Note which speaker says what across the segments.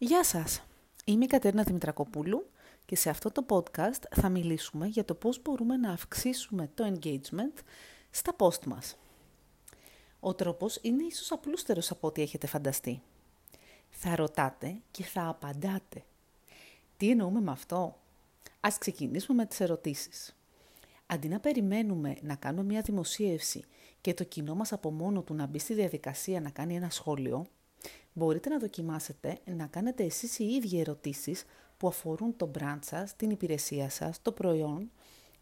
Speaker 1: Γεια σας! Είμαι η Κατέρινα Δημητρακοπούλου και σε αυτό το podcast θα μιλήσουμε για το πώς μπορούμε να αυξήσουμε το engagement στα post μας. Ο τρόπος είναι ίσως απλούστερος από ό,τι έχετε φανταστεί. Θα ρωτάτε και θα απαντάτε. Τι εννοούμε με αυτό; Ας ξεκινήσουμε με τις ερωτήσεις. Αντί να περιμένουμε να κάνουμε μια δημοσίευση και το κοινό μας από μόνο του να μπει στη διαδικασία να κάνει ένα σχόλιο, μπορείτε να δοκιμάσετε να κάνετε εσείς οι ίδιοι ερωτήσεις που αφορούν το brand σας, την υπηρεσία σας, το προϊόν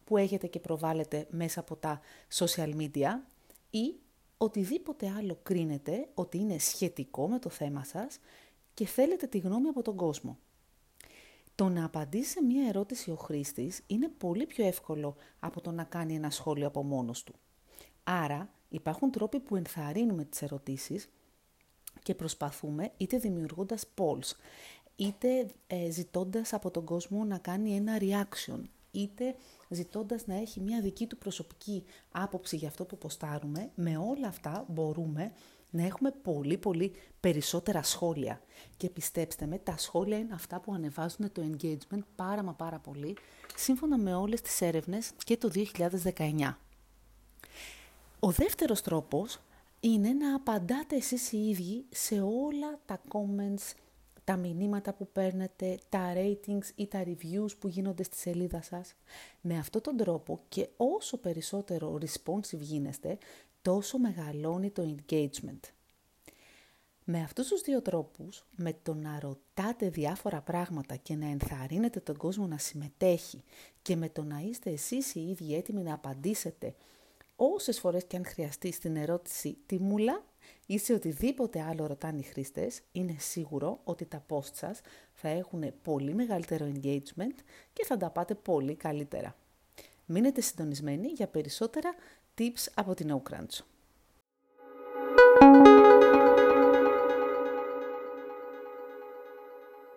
Speaker 1: που έχετε και προβάλλετε μέσα από τα social media ή οτιδήποτε άλλο κρίνετε ότι είναι σχετικό με το θέμα σας και θέλετε τη γνώμη από τον κόσμο. Το να απαντήσει σε μία ερώτηση ο χρήστης είναι πολύ πιο εύκολο από το να κάνει ένα σχόλιο από μόνος του. Άρα υπάρχουν τρόποι που ενθαρρύνουμε τις ερωτήσεις και προσπαθούμε είτε δημιουργώντας polls, είτε ε, ζητώντας από τον κόσμο να κάνει ένα reaction, είτε ζητώντας να έχει μια δική του προσωπική άποψη για αυτό που ποστάρουμε, με όλα αυτά μπορούμε να έχουμε πολύ πολύ περισσότερα σχόλια. Και πιστέψτε με, τα σχόλια είναι αυτά που ανεβάζουν το engagement πάρα μα πάρα πολύ, σύμφωνα με όλες τις έρευνες και το 2019. Ο δεύτερος τρόπος είναι να απαντάτε εσείς οι ίδιοι σε όλα τα comments, τα μηνύματα που παίρνετε, τα ratings ή τα reviews που γίνονται στη σελίδα σας. Με αυτόν τον τρόπο και όσο περισσότερο responsive γίνεστε, τόσο μεγαλώνει το engagement. Με αυτούς τους δύο τρόπους, με το να ρωτάτε διάφορα πράγματα και να ενθαρρύνετε τον κόσμο να συμμετέχει και με το να είστε εσείς οι ίδιοι έτοιμοι να απαντήσετε όσες φορές και αν χρειαστεί στην ερώτηση «Τι μουλα» ή σε οτιδήποτε άλλο ρωτάνε οι χρήστες, είναι σίγουρο ότι τα posts σας θα έχουν πολύ μεγαλύτερο engagement και θα τα πάτε πολύ καλύτερα. Μείνετε συντονισμένοι για περισσότερα tips από την OCrunch.